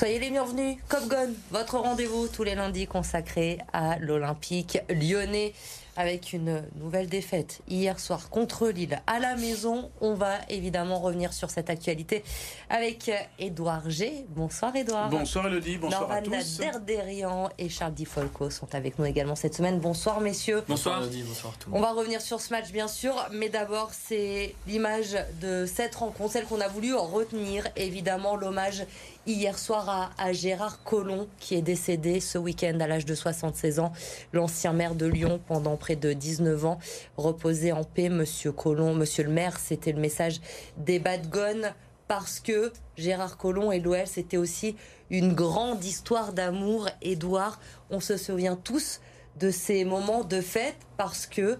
Soyez les bienvenus, Cop votre rendez-vous tous les lundis consacré à l'Olympique lyonnais avec une nouvelle défaite hier soir contre Lille à la maison. On va évidemment revenir sur cette actualité avec Édouard G. Bonsoir Édouard. Bonsoir Elodie, bonsoir Norman à tous. Derderian et Charles Di Folco sont avec nous également cette semaine. Bonsoir messieurs. Bonsoir Elodie, bonsoir tout le On va revenir sur ce match bien sûr, mais d'abord c'est l'image de cette rencontre, celle qu'on a voulu retenir, évidemment l'hommage hier soir à, à Gérard Collomb qui est décédé ce week-end à l'âge de 76 ans, l'ancien maire de Lyon pendant près de 19 ans, reposé en paix, monsieur Collomb, monsieur le maire, c'était le message des bad Gone parce que Gérard Collomb et l'OL, c'était aussi une grande histoire d'amour. Édouard, on se souvient tous de ces moments de fête parce que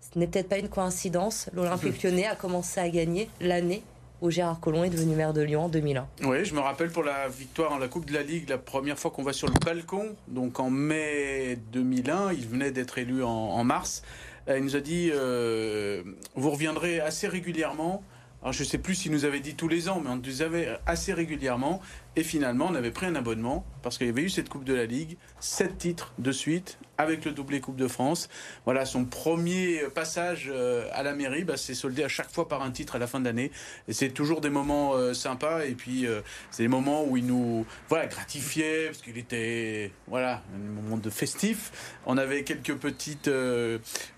ce n'est peut-être pas une coïncidence. L'Olympique lyonnais a commencé à gagner l'année où Gérard Collomb est devenu maire de Lyon en 2001. Oui, je me rappelle pour la victoire en la Coupe de la Ligue, la première fois qu'on va sur le balcon, donc en mai 2001, il venait d'être élu en, mars. Euh, Il nous a dit euh, Vous reviendrez assez régulièrement. Alors je ne sais plus s'il nous avait dit tous les ans, mais on nous avait assez régulièrement. Et finalement, on avait pris un abonnement parce qu'il y avait eu cette Coupe de la Ligue, sept titres de suite avec le doublé Coupe de France. Voilà, son premier passage euh, à la mairie, bah, c'est soldé à chaque fois par un titre à la fin de l'année. Et c'est toujours des moments euh, sympas. Et puis, euh, c'est des moments où il nous voilà, gratifiait parce qu'il était voilà, un moment de festif. On avait quelques petites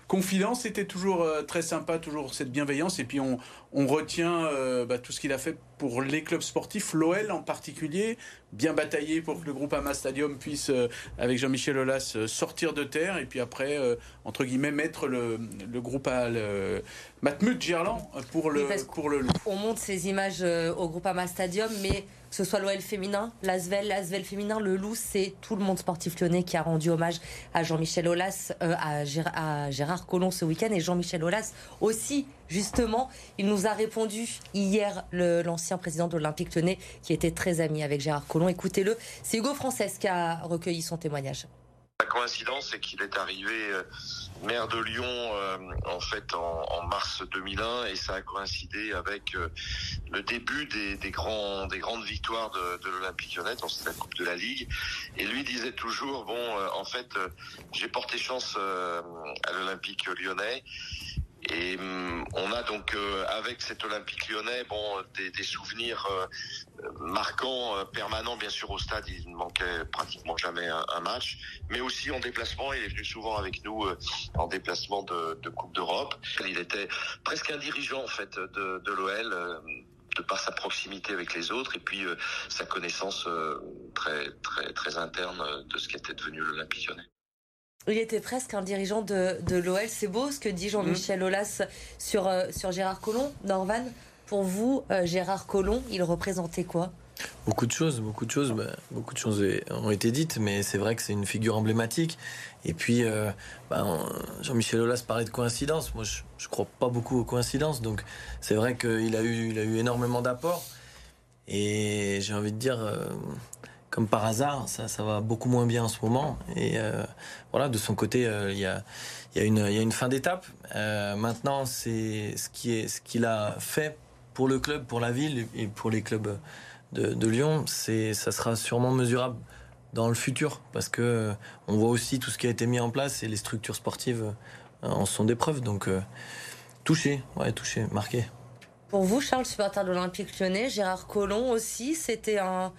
confidences. C'était toujours très sympa, toujours cette bienveillance. Et puis, on, on retient bah, tout ce qu'il a fait pour les clubs sportifs, l'OL en particulier, bien bataillé pour que le groupe Ama Stadium puisse, euh, avec Jean-Michel Aulas, euh, sortir de terre et puis après, euh, entre guillemets, mettre le, le groupe à le, Matmut Gerland pour le, Oui, parce que- pour le On monte ces images euh, au Groupama Stadium, mais que ce soit l'OL féminin, l'Asvel, l'Asvel féminin, le Loup, c'est tout le monde sportif lyonnais qui a rendu hommage à Jean-Michel Aulas, euh, à, Gér- à Gérard Collomb ce week-end. Et Jean-Michel Aulas aussi, justement, il nous a répondu hier, l'ancien président de l'Olympique lyonnais, qui était très ami avec Gérard Collomb. Écoutez-le, c'est Hugo Frances qui a recueilli son témoignage. Coïncidence, c'est qu'il est arrivé euh, maire de Lyon euh, en fait en, mars 2001 et ça a coïncidé avec euh, le début des, grandes victoires de, de l'Olympique Lyonnais, donc c'était la Coupe de la Ligue. Et lui disait toujours bon, en fait, j'ai porté chance à l'Olympique Lyonnais. Et hum, on a donc euh, avec cet Olympique Lyonnais bon des, souvenirs euh, marquants, euh, permanents bien sûr au stade. Il ne manquait pratiquement jamais un, match, mais aussi en déplacement. Il est venu souvent avec nous en déplacement de, Coupe d'Europe. Il était presque un dirigeant en fait de, de l'OL. de par sa proximité avec les autres et puis sa connaissance très très très interne de ce qu'était devenu l'Olympique Lyonnais. Il était presque un dirigeant de, de l'OL. C'est beau ce que dit Jean-Michel Aulas sur, euh, sur Gérard Collomb. Norvan, pour vous, euh, Gérard Collomb, il représentait quoi? Beaucoup de choses, beaucoup de choses, bah, beaucoup de choses ont été dites, mais c'est vrai que c'est une figure emblématique. Et puis, euh, bah, Jean-Michel Aulas parlait de coïncidence. Moi, je, je crois pas beaucoup aux coïncidences, donc c'est vrai qu'il a eu, il a eu énormément d'apports. Et j'ai envie de dire, euh, comme par hasard, ça, ça va beaucoup moins bien en ce moment. Et euh, voilà, de son côté, euh, il y, a, une- fin d'étape. Euh, maintenant, c'est ce qui est, ce qu'il a fait pour le club, pour la ville et pour les clubs de, Lyon, c'est, ça sera sûrement mesurable dans le futur parce que on voit aussi tout ce qui a été mis en place et les structures sportives en sont des preuves. Donc, touché, ouais, touché, marqué. Pour vous, Charles, supporter de l'Olympique lyonnais, Gérard Collomb aussi, c'était un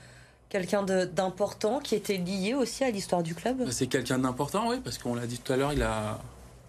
quelqu'un d'important qui était lié aussi à l'histoire du club? Bah, C'est quelqu'un d'important, oui, parce qu'on l'a dit tout à l'heure, il a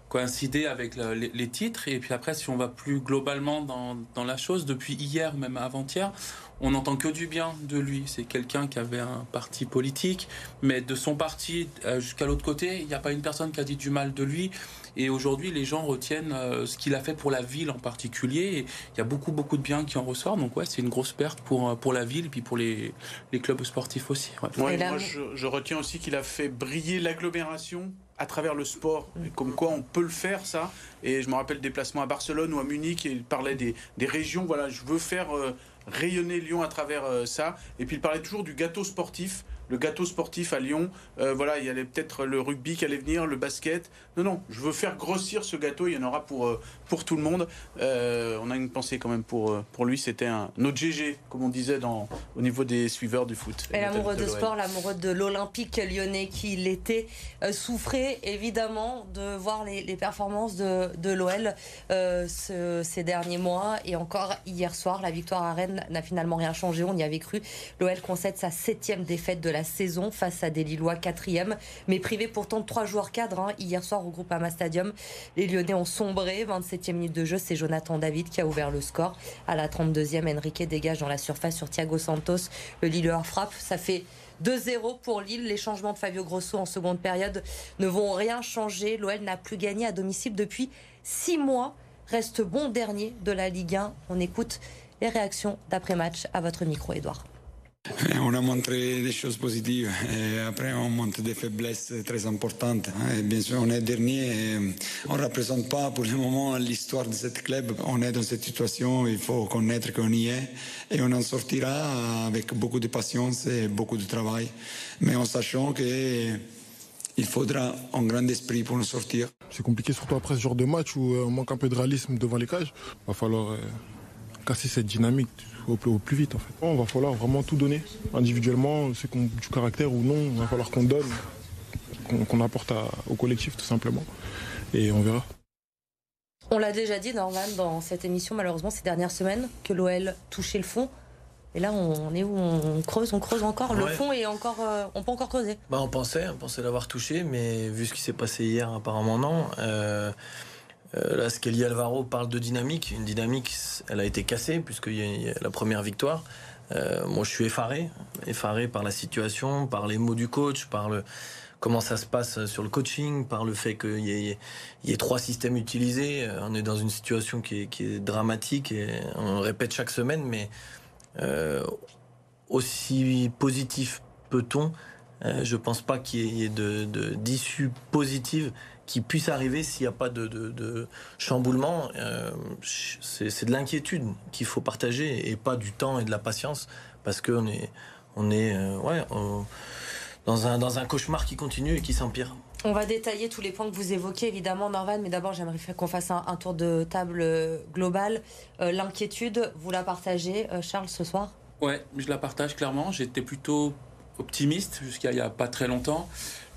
coïncidé avec le- les, les titres. Et puis après, si on va plus globalement dans, dans la chose, depuis hier, même avant-hier, on n'entend que du bien de lui. C'est quelqu'un qui avait un parti politique, mais de son parti euh, jusqu'à l'autre côté, il n'y a pas une personne qui a dit du mal de lui. Et aujourd'hui, les gens retiennent euh, ce qu'il a fait pour la ville en particulier. Et il y a beaucoup, beaucoup de bien qui en ressort. Donc ouais, c'est une grosse perte pour, euh, pour la ville et puis pour les, les clubs sportifs aussi. ouais. Ouais, Et là, moi, je, je retiens aussi qu'il a fait briller l'agglomération à travers le sport. Et Comme quoi, on peut le faire, ça. Et je me rappelle des déplacements à Barcelone ou à Munich, et il parlait des, des régions. Voilà, je veux faire euh, rayonner Lyon à travers euh, ça. Et puis, il parlait toujours du gâteau sportif. le gâteau sportif à Lyon. Euh, voilà, il y avait peut-être le rugby qui allait venir, le basket. Non, non, je veux faire grossir ce gâteau. Il y en aura pour, euh, pour tout le monde. Euh, on a une pensée quand même pour, pour lui. C'était un notre GG, comme on disait dans, au niveau des suiveurs du foot. Et l'amoureux de, sport, l'amoureux de l'Olympique lyonnais qui l'était, souffrait évidemment de voir les, les performances de, de l'OL ce, ces derniers mois. Et encore hier soir, la victoire à Rennes n'a finalement rien changé. On y avait cru. L'OL concède sa septième défaite de la saison face à des Lillois quatrième, mais privé pourtant de trois joueurs cadres. Hein. Hier soir au groupe Ama Stadium, les Lyonnais ont sombré. 27e minute de jeu, c'est Jonathan David qui a ouvert le score. À la 32e, Enrique dégage dans la surface sur Thiago Santos. Le Lilleur frappe. Ça fait 2-0 pour Lille. Les changements de Fabio Grosso en seconde période ne vont rien changer. L'OL n'a plus gagné à domicile depuis six mois. Reste bon dernier de la Ligue 1. On écoute les réactions d'après-match à votre micro, Edouard. On a montré des choses positives. Et après, on montre des faiblesses très importantes. Et bien sûr, on est dernier. on ne représente pas pour le moment l'histoire de ce club. On est dans cette situation. Il faut connaître qu'on y est. Et on en sortira avec beaucoup de patience et beaucoup de travail. Mais en sachant que il faudra un grand esprit pour nous sortir. C'est compliqué, surtout après ce genre de match où on manque un peu de réalisme devant les cages. Il va falloir casser cette dynamique au plus, au plus, vite en fait. On va falloir vraiment tout donner individuellement, c'est du caractère ou non, il va falloir qu'on donne, qu'on apporte au collectif tout simplement. Et on verra. On l'a déjà dit, Norman, dans cette émission, malheureusement, ces dernières semaines, que l'OL touchait le fond. Et là, on est où On creuse, on creuse encore. Le fond est encore, euh, on peut encore creuser. Bah, on pensait, on pensait l'avoir touché, mais vu ce qui s'est passé hier, apparemment non. Euh, euh, là, Skelly Alvaro parle de dynamique. Une dynamique, elle a été cassée puisqu'il y, a la première victoire. Euh, moi, je suis effaré, effaré par la situation, par les mots du coach, par le comment ça se passe sur le coaching, par le fait qu'il y, ait trois systèmes utilisés. On est dans une situation qui est, dramatique et on le répète chaque semaine, mais euh, aussi positif peut-on? Euh, Je pense pas qu'il y ait d'issue positive qui puisse arriver s'il n'y a pas de, chamboulement. Euh, c'est de l'inquiétude qu'il faut partager et pas du temps et de la patience parce qu'on est, on est euh, ouais, dans, un, dans un cauchemar qui continue et qui s'empire. On va détailler tous les points que vous évoquez, évidemment, Norvan, mais d'abord, j'aimerais qu'on fasse un, tour de table euh, global. L'inquiétude, vous la partagez, Charles, ce soir? Ouais, je la partage clairement. J'étais plutôt optimiste jusqu'à il n'y a pas très longtemps.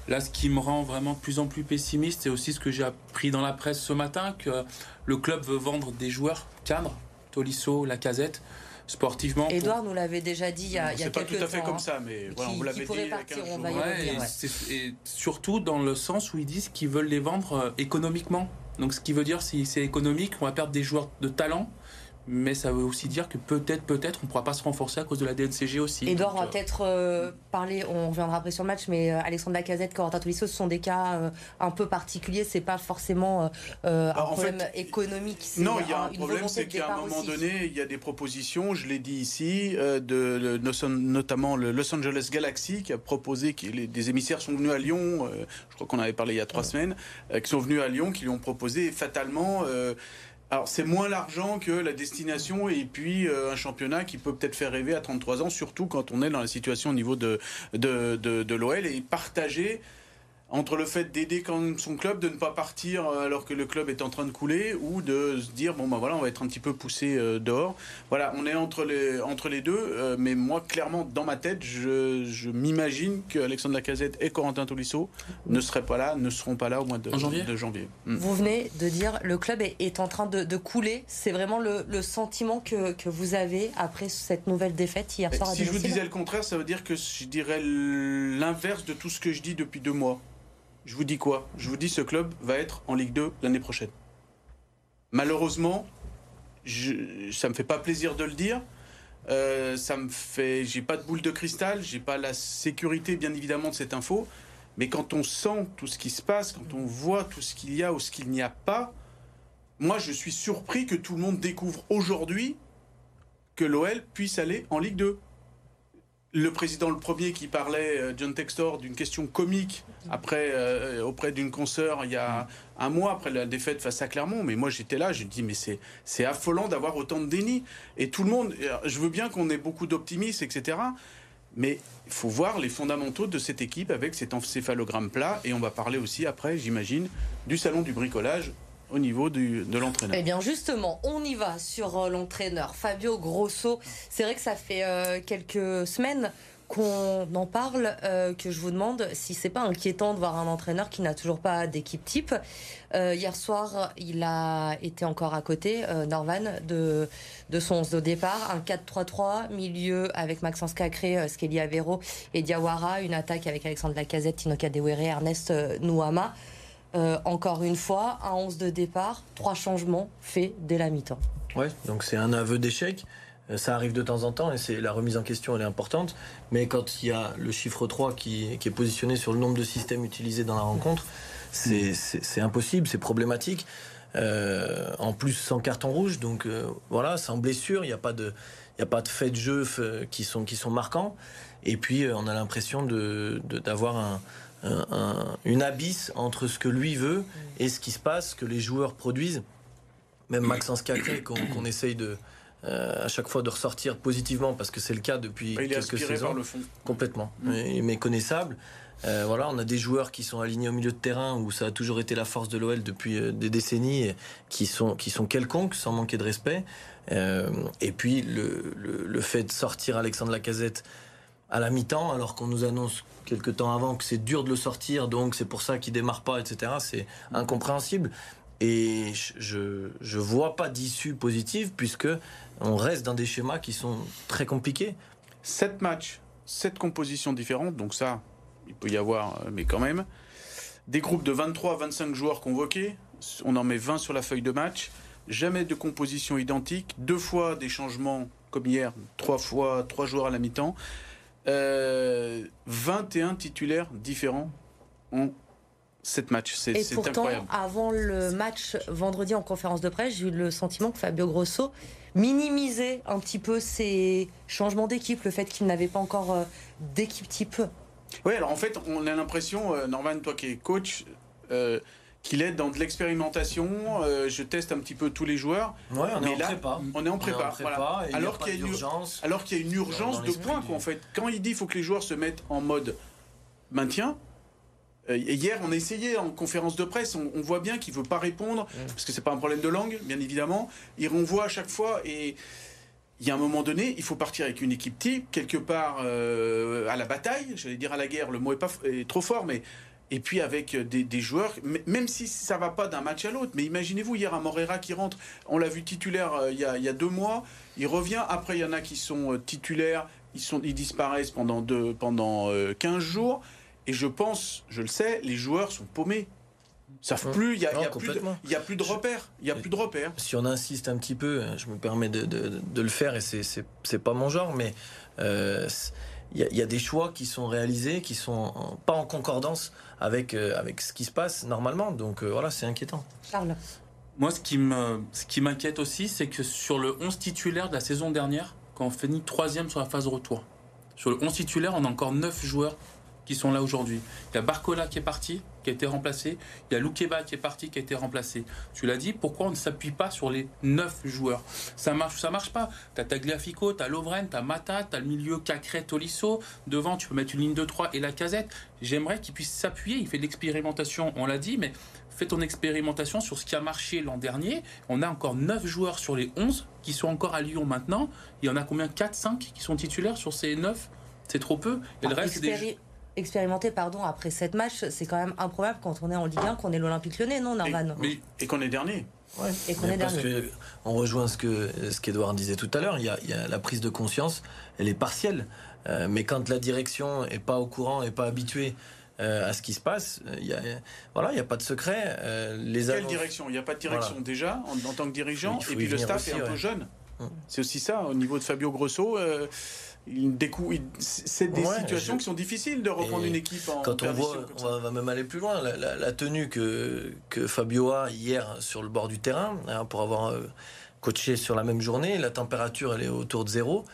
Là, ce qui me rend vraiment de plus en plus pessimiste, c'est aussi ce que j'ai appris dans la presse ce matin, que le club veut vendre des joueurs cadres, Tolisso, Lacazette, sportivement. Edouard nous l'avait déjà dit il y a, quelques temps. C'est pas tout à fait comme hein, ça, mais voilà, on vous l'avait dit. Partir, on va y revenir, et, surtout dans le sens où ils disent qu'ils veulent les vendre euh, économiquement. Donc ce qui veut dire si c'est économique, on va perdre des joueurs de talent mais ça veut aussi dire que peut-être, peut-être, on ne pourra pas se renforcer à cause de la DNCG aussi. Edouard, on va euh, peut-être euh, parler, on reviendra après sur le match, mais euh, Alexandre Lacazette, Corentin Tolisso, ce sont des cas un peu particuliers, c'est pas forcément un bah, problème économique. Non, il y a un, problème, c'est qu'à un moment donné, il y a des propositions, je l'ai dit ici, de, notamment le Los Angeles Galaxy qui a proposé, que des émissaires sont venus à Lyon, je crois qu'on avait parlé il y a trois semaines, qui sont venus à Lyon, qui lui ont proposé fatalement alors c'est moins l'argent que la destination et puis euh, un championnat qui peut peut-être faire rêver à 33 ans, surtout quand on est dans la situation au niveau de, de, de, de l'OL et partager entre le fait d'aider son club, de ne pas partir euh, alors que le club est en train de couler, ou de se dire bon ben voilà on va être un petit peu poussé euh, dehors. Voilà, on est entre les entre les deux, euh, mais moi clairement dans ma tête, je, je m'imagine que Alexandre Lacazette et Corentin Tolisso ne seraient pas là, ne seront pas là au mois de janvier. De janvier. Mm. Vous venez de dire le club est, est en train de, de couler. C'est vraiment le, le, sentiment que, que vous avez après cette nouvelle défaite hier soir. si je vous disais le contraire, ça veut dire que je dirais l'inverse de tout ce que je dis depuis deux mois. Je vous dis quoi? Je vous dis ce club va être en Ligue 2 l'année prochaine. Malheureusement, je, ça me fait pas plaisir de le dire. Euh, ça me fait, j'ai pas de boule de cristal, j'ai pas la sécurité bien évidemment de cette info. Mais quand on sent tout ce qui se passe, quand on voit tout ce qu'il y a ou ce qu'il n'y a pas, moi je suis surpris que tout le monde découvre aujourd'hui que l'OL puisse aller en Ligue 2 le président le premier qui parlait, euh, John Textor, d'une question comique après euh, auprès d'une consoeur il y a un mois après la défaite face à Clermont. Mais moi j'étais là, je dis mais c'est affolant d'avoir autant de déni. Et tout le monde, je veux bien qu'on ait beaucoup d'optimisme, etc. Mais il faut voir les fondamentaux de cette équipe avec cet encéphalogramme plat. Et on va parler aussi après, j'imagine, du salon du bricolage au niveau du, de l'entraîneur. Eh bien justement, on y va sur euh, l'entraîneur Fabio Grosso. C'est vrai que ça fait euh, quelques semaines qu'on en parle, euh, que je vous demande si c'est pas inquiétant de voir un entraîneur qui n'a toujours pas d'équipe type. Hier soir, il a été encore à côté, Norvan, de, son 11 de départ. Un 4-3-3, milieu avec Maxence Cacré, Skelly Avero et Diawara. Une attaque avec Alexandre Lacazette, Tino Kadewere, Ernest Nouama. Euh, encore une fois, un 11 de départ, trois changements faits dès la mi-temps. Ouais, donc c'est un aveu d'échec. Euh, Ça arrive de temps en temps et c'est la remise en question, elle est importante. Mais quand il y a le chiffre 3 qui, est positionné sur le nombre de systèmes utilisés dans la rencontre, c'est impossible, c'est problématique. Euh, en plus, sans carton rouge, donc voilà, sans blessure, il n'y a pas de, il a pas de faits de jeu qui sont qui sont marquants. Et puis, on a l'impression de- d'avoir un, un- un- une abysse entre ce que lui veut et ce qui se passe, que les joueurs produisent. Même Maxence Cacré, qu'on essaye de euh, à chaque fois de ressortir positivement parce que c'est le cas depuis Il quelques saisons par le fond. complètement Mm. Est méconnaissable Euh, voilà on a des joueurs qui sont alignés au milieu de terrain où ça a toujours été la force de l'OL depuis euh, des décennies et qui sont qui sont quelconques sans manquer de respect et puis le, le, le fait de sortir Alexandre Lacazette à la mi-temps alors qu'on nous annonce quelque temps avant que c'est dur de le sortir donc c'est pour ça qu'il démarre pas etc c'est incompréhensible et je- je vois pas d'issue positive puisque on reste dans des schémas qui sont très compliqués 7 matchs, 7 compositions différentes, donc ça, il peut y avoir, euh, mais quand même. Des groupes de 23 à 25 joueurs convoqués, on en met 20 sur la feuille de match. Jamais de composition identique, deux fois des changements comme hier, trois fois trois joueurs à la mi-temps. Euh, 21 titulaires différents en 7 matchs. C'est Et c'est pourtant, incroyable. avant le match vendredi en conférence de presse, j'ai eu le sentiment que Fabio Grosso minimisait un petit peu ses changements d'équipe, le fait qu'il n'avait pas encore euh, d'équipe type. Oui, alors en fait, on a l'impression, euh, Norman, toi qui es coach, euh, qu'il est dans de l'expérimentation. euh, je teste un petit peu tous les joueurs. Ouais, on Mais est en là, prépa. On est en prépa. On est en prépa, voilà. et Alors qu'il y a une d'urgence. alors qu'il y a une urgence de points, quoi, en fait. Quand il dit qu'il faut que les joueurs se mettent en mode maintien. euh, et hier, on a essayé en conférence de presse, on, on voit bien qu'il veut pas répondre, parce que c'est pas un problème de langue, bien évidemment. Il renvoie à chaque fois et il y a un moment donné, il faut partir avec une équipe type, quelque part euh, à la bataille, j'allais dire à la guerre, le mot est, pas, est trop fort, mais. Et puis avec des, des joueurs, même si ça va pas d'un match à l'autre, mais imaginez-vous hier à Morera qui rentre, on l'a vu titulaire euh, il y, a, il y a deux mois, il revient, après il y en a qui sont euh, titulaires, ils, sont, ils disparaissent pendant, deux, pendant euh, 15 jours, et je pense, je le sais, les joueurs sont paumés. Ils savent Mmh. plus, il y a, plus, de, a plus repères, il y a plus de repères. Si on insiste un petit peu, je me permets de, de- de le faire et c'est- pas mon genre, mais euh, il y, a- il y a des choix qui sont réalisés, qui sont en- pas en concordance avec, euh, avec ce qui se passe normalement. Donc euh, voilà, c'est inquiétant. Charles. Moi, ce qui me, ce qui m'inquiète aussi, c'est que sur le 11 titulaire de la saison dernière, quand on finit troisième sur la phase retour, sur le 11 titulaire, on a encore 9 joueurs qui sont là aujourd'hui. Il y a Barcola qui est parti, qui a été remplacé. Il y a Loukeba qui est parti, qui a été remplacé. Tu l'as dit, pourquoi on ne s'appuie pas sur les 9 joueurs? Ça marche ou ça marche pas? T'as Tagliafico, t'as Lovren, t'as Mata, t'as le milieu Cacré, Tolisso. Devant, tu peux mettre une ligne de 3 et la casette. J'aimerais qu'il puisse s'appuyer. Il fait de l'expérimentation, on l'a dit, mais fais ton expérimentation sur ce qui a marché l'an dernier. On a encore 9 joueurs sur les 11 qui sont encore à Lyon maintenant. Il y en a combien? 4, 5 qui sont titulaires sur ces 9 C'est trop peu. Et le reste, c'est des... expéri- Expérimenter, pardon, après sept matchs, c'est quand même improbable quand on est en Ligue 1 qu'on est l'Olympique Lyonnais, non, Norman Mais Et qu'on est dernier. Et qu'on est parce dernier. que on rejoint ce que ce qu'Edouard disait tout à l'heure. Il y, a, il y a la prise de conscience, elle est partielle. Euh, mais quand la direction est pas au courant et pas habituée euh, à ce qui se passe, il y a voilà, il y a pas de secret. Euh, les Quelle annonces- direction? Il n'y a pas de direction Voilà. déjà en, en tant que dirigeant, et puis le staff aussi, est un peu ouais. jeune. Mm. C'est aussi ça, au niveau de Fabio Grosso, euh, il c'est des Ouais, situations je- qui sont difficiles de reprendre Et une équipe en Quand on voit, on va, va même aller plus loin, la, la- la tenue que, que Fabio a hier sur le bord du terrain, hein, pour avoir euh, coaché sur la même journée, la température elle est autour de zéro.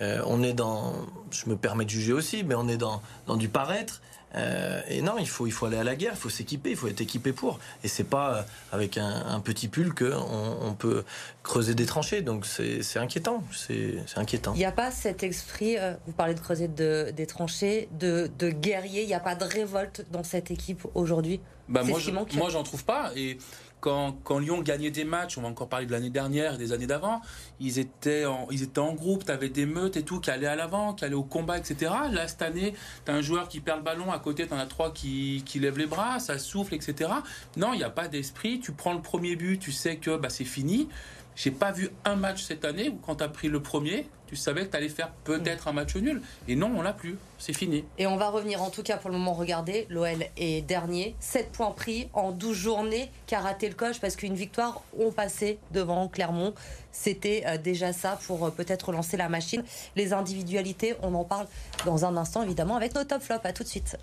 Euh, on est dans, je me permets de juger aussi, mais on est dans, dans du paraître. Euh, et non, il faut, il faut aller à la guerre, il faut s'équiper, il faut être équipé pour. Et c'est pas euh, avec un, petit pull qu'on on peut creuser des tranchées. Donc c'est inquiétant. C'est inquiétant. Il n'y a pas cet esprit, euh, vous parlez de creuser de, des tranchées, de, de guerrier. Il n'y a pas de révolte dans cette équipe aujourd'hui? Bah moi, moi, j'en trouve pas. Et quand, Lyon gagnait des matchs, on va encore parler de l'année dernière et des années d'avant, ils étaient en, ils étaient en groupe, tu avais des meutes et tout, qui allaient à l'avant, qui allaient au combat, etc. Là, cette année, tu as un joueur qui perd le ballon, à côté, tu en as trois qui, qui lèvent les bras, ça souffle, etc. Non, il n'y a pas d'esprit. Tu prends le premier but, tu sais que bah, c'est fini. J'ai pas vu un match cette année où quand tu as pris le premier, tu savais que tu allais faire peut-être un match nul. Et non, on l'a plus. C'est fini. Et on va revenir en tout cas pour le moment. Regardez, l'OL est dernier. 7 points pris en 12 journées qu'a raté le coche parce qu'une victoire, on passait devant Clermont. C'était euh, déjà ça pour euh, peut-être relancer la machine. Les individualités, on en parle dans un instant évidemment avec nos top flops. À tout de suite.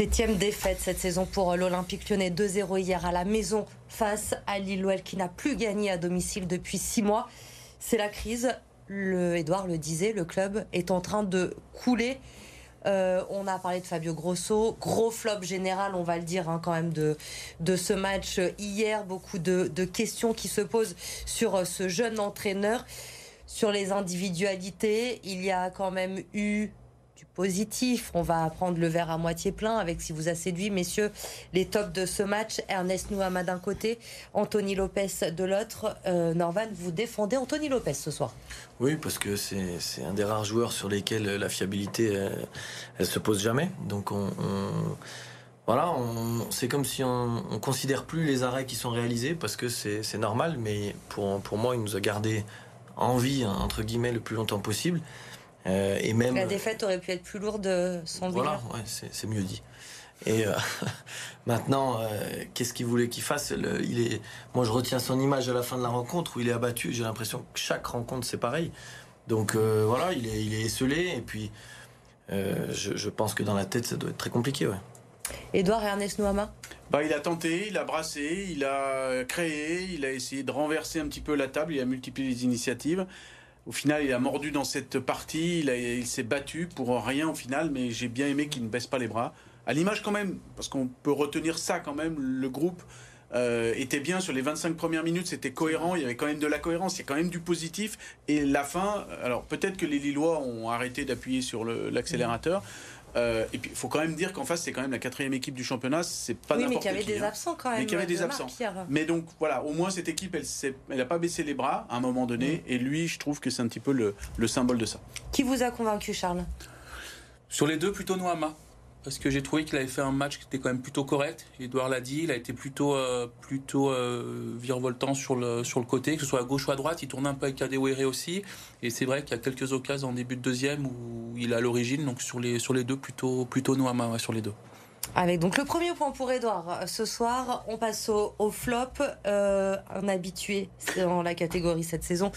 Septième défaite cette saison pour l'Olympique lyonnais. 2-0 hier à la maison face à Lille qui n'a plus gagné à domicile depuis six mois. C'est la crise. Edouard le disait, le club est en train de couler. Euh, on a parlé de Fabio Grosso, gros flop général, on va le dire hein, quand même de, de ce match hier. Beaucoup de, de questions qui se posent sur ce jeune entraîneur, sur les individualités. Il y a quand même eu On va prendre le verre à moitié plein avec si vous a séduit, messieurs, les tops de ce match. Ernest Nouama d'un côté, Anthony Lopez de l'autre. Euh, Norvan, vous défendez Anthony Lopez ce soir Oui, parce que c'est un des rares joueurs sur lesquels la fiabilité, elle, se pose jamais. Donc on, voilà, c'est comme si on, on considère plus les arrêts qui sont réalisés parce que c'est normal, mais pour, pour moi, il nous a gardé en vie, entre guillemets, le plus longtemps possible. Euh, et même, la défaite aurait pu être plus lourde sans Voilà, ouais, c'est mieux dit. Et euh, maintenant, euh, qu'est-ce qu'il voulait qu'il fasse? Il est, Moi, je retiens son image à la fin de la rencontre où il est abattu. J'ai l'impression que chaque rencontre, c'est pareil. Donc voilà, il est, il est esselé. Et puis, je, je, pense que dans la tête, ça doit être très compliqué. Ouais. Edouard Ernest Nouama? Bah, il a tenté, il a brassé, il a créé, il a essayé de renverser un petit peu la table, il a multiplié les initiatives. Au final, il a mordu dans cette partie, il, s'est battu pour rien au final, mais j'ai bien aimé qu'il ne baisse pas les bras. À l'image quand même, parce qu'on peut retenir ça quand même, le groupe euh, était bien sur les 25 premières minutes, c'était cohérent, il y avait quand même de la cohérence, il y a quand même du positif. Et la fin, alors peut-être que les Lillois ont arrêté d'appuyer sur l'accélérateur, euh, et puis, il faut quand même dire qu'en face, c'est quand même la quatrième équipe du championnat. C'est pas oui, mais qu'il y avait des hein. absents quand même. Mais qu'il y avait des absents. Mais donc, voilà, au moins cette équipe, elle n'a pas baissé les bras à un moment donné. Mm. Et lui, je trouve que c'est un petit peu le, le, symbole de ça. Qui vous a convaincu, Charles? Sur les deux, plutôt Noama parce que j'ai trouvé qu'il avait fait un match qui était quand même plutôt correct. Edouard l'a dit, il a été plutôt euh, plutôt euh, virevoltant sur le sur le côté, que ce soit à gauche ou à droite. Il tournait un peu avec Kadewere aussi, et c'est vrai qu'il y a quelques occasions en début de deuxième où il a l'origine. Donc sur les sur les deux plutôt plutôt Noama sur les deux. Avec donc le premier point pour Edouard ce soir, on passe au, flop. Euh, un habitué dans la catégorie cette saison,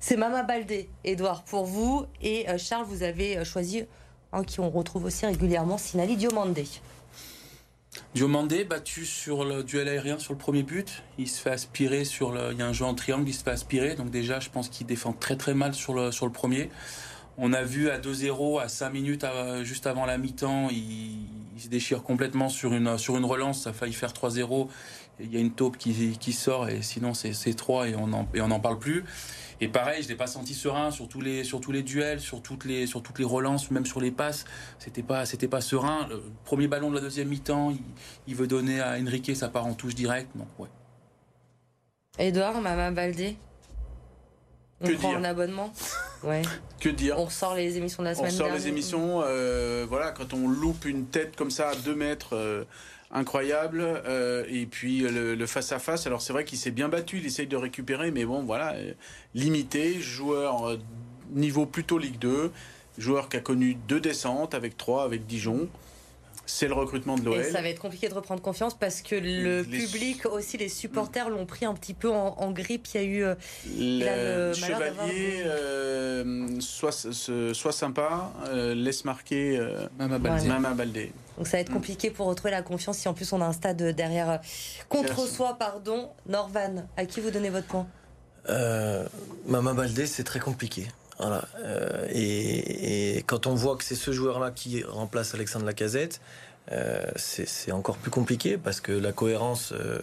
c'est Mama Baldé. Edouard pour vous et Charles, vous avez choisi Hein, qui on retrouve aussi régulièrement, Sinali Diomandé. Diomandé battu sur le duel aérien sur le premier but. Il se fait aspirer sur le. Il y a un jeu en triangle, il se fait aspirer. Donc déjà, je pense qu'il défend très très mal sur le, sur le premier. On a vu à 2-0, à 5 minutes juste avant la mi-temps, il, se déchire complètement sur une, sur une relance. Ça a failli faire 3-0. Il y a une taupe qui, qui sort et sinon c'est 3 et on n'en en parle plus. Et pareil, je l'ai pas senti serein sur tous les sur tous les duels, sur toutes les sur toutes les relances, même sur les passes. C'était pas c'était pas serein. Le premier ballon de la deuxième mi-temps, il, veut donner à Enrique, ça part en touche directe. Non, ouais. Edouard, Mama Baldé. On que prend un abonnement Ouais. que dire On sort les émissions de la semaine On sort les émissions, euh, voilà, quand on loupe une tête comme ça à 2 mètres, euh, incroyable. Euh, et puis le face-à-face, alors c'est vrai qu'il s'est bien battu, il essaye de récupérer, mais bon, voilà, euh, limité, joueur euh, niveau plutôt Ligue 2, joueur qui a connu deux descentes avec trois avec Dijon c'est le recrutement de l'OL. ça va être compliqué de reprendre confiance parce que le public, aussi les supporters l'ont pris un petit peu en, grippe. Il y a eu euh, le, Chevalier, euh, soit, soit, sympa, euh, laisse marquer Mama Baldé. Donc ça va être mm. compliqué pour retrouver la confiance si en plus on a un stade derrière contre soi, pardon. Norvan, à qui vous donnez votre point? Mama Baldé, c'est très compliqué. Voilà. Euh, et, et, quand on voit que c'est ce joueur-là qui remplace Alexandre Lacazette, euh, c'est encore plus compliqué parce que la cohérence, euh,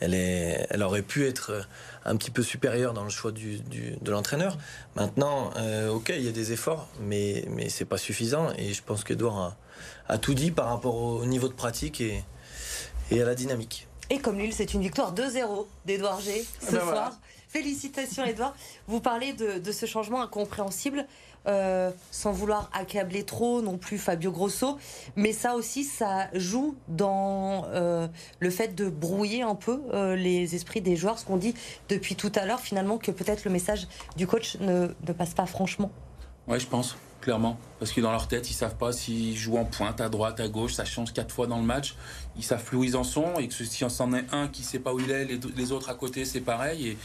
elle, est, elle aurait pu être un petit peu supérieure dans le choix du, du, de l'entraîneur. Maintenant, euh, ok, il y a des efforts, mais, mais c'est pas suffisant. Et je pense qu'Edouard a, a, tout dit par rapport au niveau de pratique et, et à la dynamique. Et comme Lille, c'est une victoire 2-0 d'Edouard G ce ben soir. Voilà. Félicitations Edouard. Vous parlez de, de ce changement incompréhensible. Euh, sans vouloir accabler trop non plus Fabio Grosso, mais ça aussi, ça joue dans euh, le fait de brouiller un peu euh, les esprits des joueurs, ce qu'on dit depuis tout à l'heure, finalement, que peut-être le message du coach ne, passe pas franchement. Oui, je pense, clairement. Parce que dans leur tête, ils savent pas s'ils jouent en pointe, à droite, à gauche, ça change quatre fois dans le match. Ils savent plus où ils en sont, et que si on s'en est un qui sait pas où il est, les, autres à côté, c'est pareil.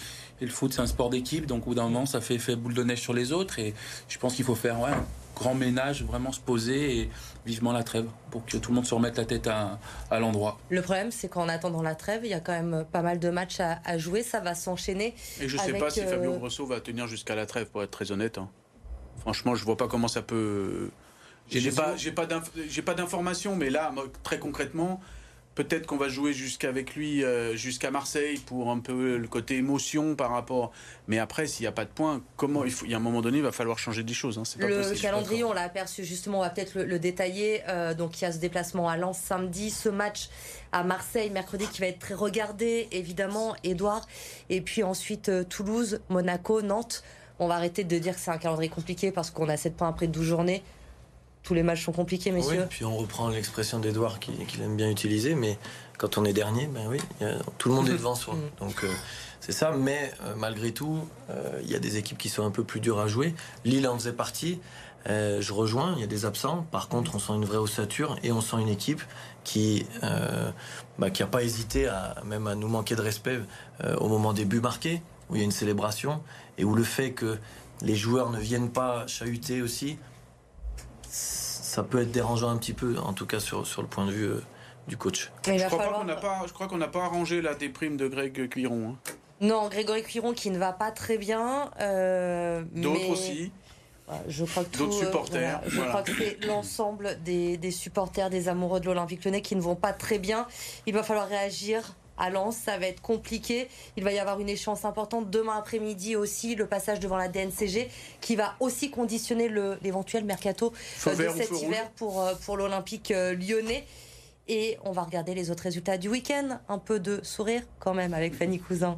Et le foot, c'est un sport d'équipe, donc au bout d'un moment, ça fait effet boule de neige sur les autres. Et je pense qu'il faut faire ouais, un grand ménage, vraiment se poser et vivement la trêve pour que tout le monde se remette la tête à, à l'endroit. Le problème, c'est qu'en attendant la trêve, il y a quand même pas mal de matchs à, à jouer. Ça va s'enchaîner. Et je ne sais pas si Fabio Grosso va tenir jusqu'à la trêve, pour être très honnête. Hein. Franchement, je vois pas comment ça peut. J'ai pas, pas d'informations, mais là, très concrètement, peut-être qu'on va jouer jusqu'avec lui euh, jusqu'à Marseille pour un peu le côté émotion par rapport. Mais après, s'il n'y a pas de points, comment il, faut, il y a un moment donné, il va falloir changer des choses. Hein, pas le possible, calendrier, on l'a aperçu justement, on va peut-être le, le, détailler. Euh, donc il y a ce déplacement à Lens samedi, ce match à Marseille mercredi qui va être très regardé, évidemment, Edouard. Et puis ensuite euh, Toulouse, Monaco, Nantes. On va arrêter de dire que c'est un calendrier compliqué parce qu'on a 7 points après 12 journées tous les matchs sont compliqués, messieurs. Oui, puis on reprend l'expression d'Edouard qu'il qui aime bien utiliser, mais quand on est dernier, ben oui, a, tout le monde est devant soi. Donc euh, c'est ça, mais euh, malgré tout, euh, il y a des équipes qui sont un peu plus dures à jouer. Lille en faisait partie. Euh, je rejoins, il y a des absents. Par contre, on sent une vraie ossature et on sent une équipe qui bah, qui n'a pas hésité à même à nous manquer de respect au moment des buts marqués, où il y a une célébration et où le fait que les joueurs ne viennent pas chahuter aussi, ça peut être dérangeant un petit peu, en tout cas sur, sur le point de vue euh, du coach. Je crois, falloir... qu'on pas, je crois qu'on n'a pas arrangé la déprime de Greg Cuiron. Hein. Non, Grégory Cuiron qui ne va pas très bien. Euh, D'autres mais... aussi. Je crois que d'autres supporters. Euh, voilà, je voilà. crois que c'est l'ensemble des, des, supporters, des amoureux de l'Olympique Lyonnais qui ne vont pas très bien. Il va falloir réagir à Lens, ça va être compliqué. Il va y avoir une échéance importante demain après-midi aussi, le passage devant la DNCG qui va aussi conditionner l'éventuel mercato Feu de cet hiver rouge. pour, euh, pour l'Olympique lyonnais. Et on va regarder les autres résultats du week-end. Un peu de sourire quand même avec Fanny Cousin.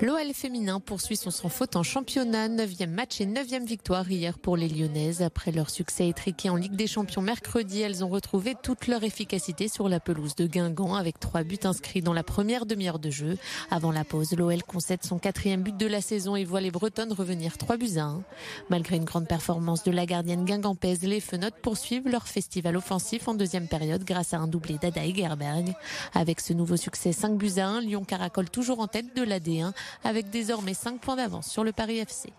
L'OL féminin poursuit son sans faute en championnat. 9e match et 9e victoire hier pour les Lyonnaises. Après leur succès étriqué en Ligue des Champions mercredi, elles ont retrouvé toute leur efficacité sur la pelouse de Guingamp avec trois buts inscrits dans la première demi-heure de jeu. Avant la pause, l'OL concède son quatrième but de la saison et voit les Bretonnes revenir 3 buts à 1. Malgré une grande performance de la gardienne guingampaise, les Fenotes poursuivent leur festival offensif en deuxième période grâce à un doublé d'Ada Egerberg. Avec ce nouveau succès 5 buts à 1, Lyon caracole toujours en tête de la D1 avec désormais 5 points d'avance sur le Paris FC.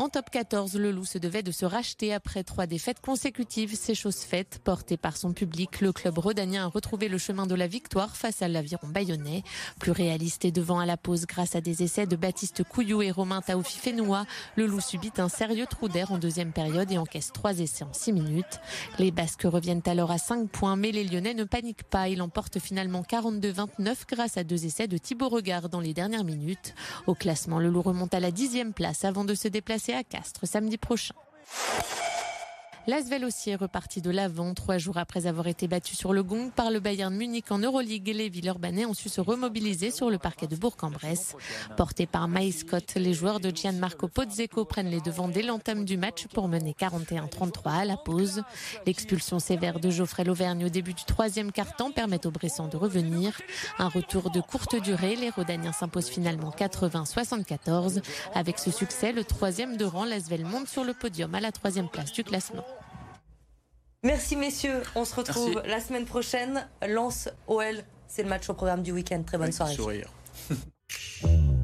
En top 14, le Loup se devait de se racheter après trois défaites consécutives. C'est chose faite. Porté par son public, le club rhodanien a retrouvé le chemin de la victoire face à l'aviron bayonnais. Plus réaliste et devant à la pause grâce à des essais de Baptiste Couillou et Romain Taoufi Fenoua, le Loup subit un sérieux trou d'air en deuxième période et encaisse trois essais en six minutes. Les Basques reviennent alors à 5 points, mais les Lyonnais ne paniquent pas. Ils emportent finalement 42-29 grâce à deux essais de Thibaut Regard dans les dernières minutes. Au classement, le Loup remonte à la dixième place avant de se déplacer à Castres samedi prochain. L'Asvel aussi est reparti de l'avant. Trois jours après avoir été battu sur le gong par le Bayern Munich en Euroleague, les Villeurbanais ont su se remobiliser sur le parquet de Bourg-en-Bresse. Portés par Maïs Scott, les joueurs de Gianmarco Pozzeco prennent les devants dès l'entame du match pour mener 41-33 à la pause. L'expulsion sévère de Geoffrey Lauvergne au début du troisième quart-temps permet aux Bressans de revenir. Un retour de courte durée, les Rodaniens s'imposent finalement 80-74. Avec ce succès, le troisième de rang, l'Asvel monte sur le podium à la troisième place du classement. Merci messieurs, on se retrouve la semaine prochaine. Lance OL, c'est le match au programme du week-end. Très bonne soirée. Sourire.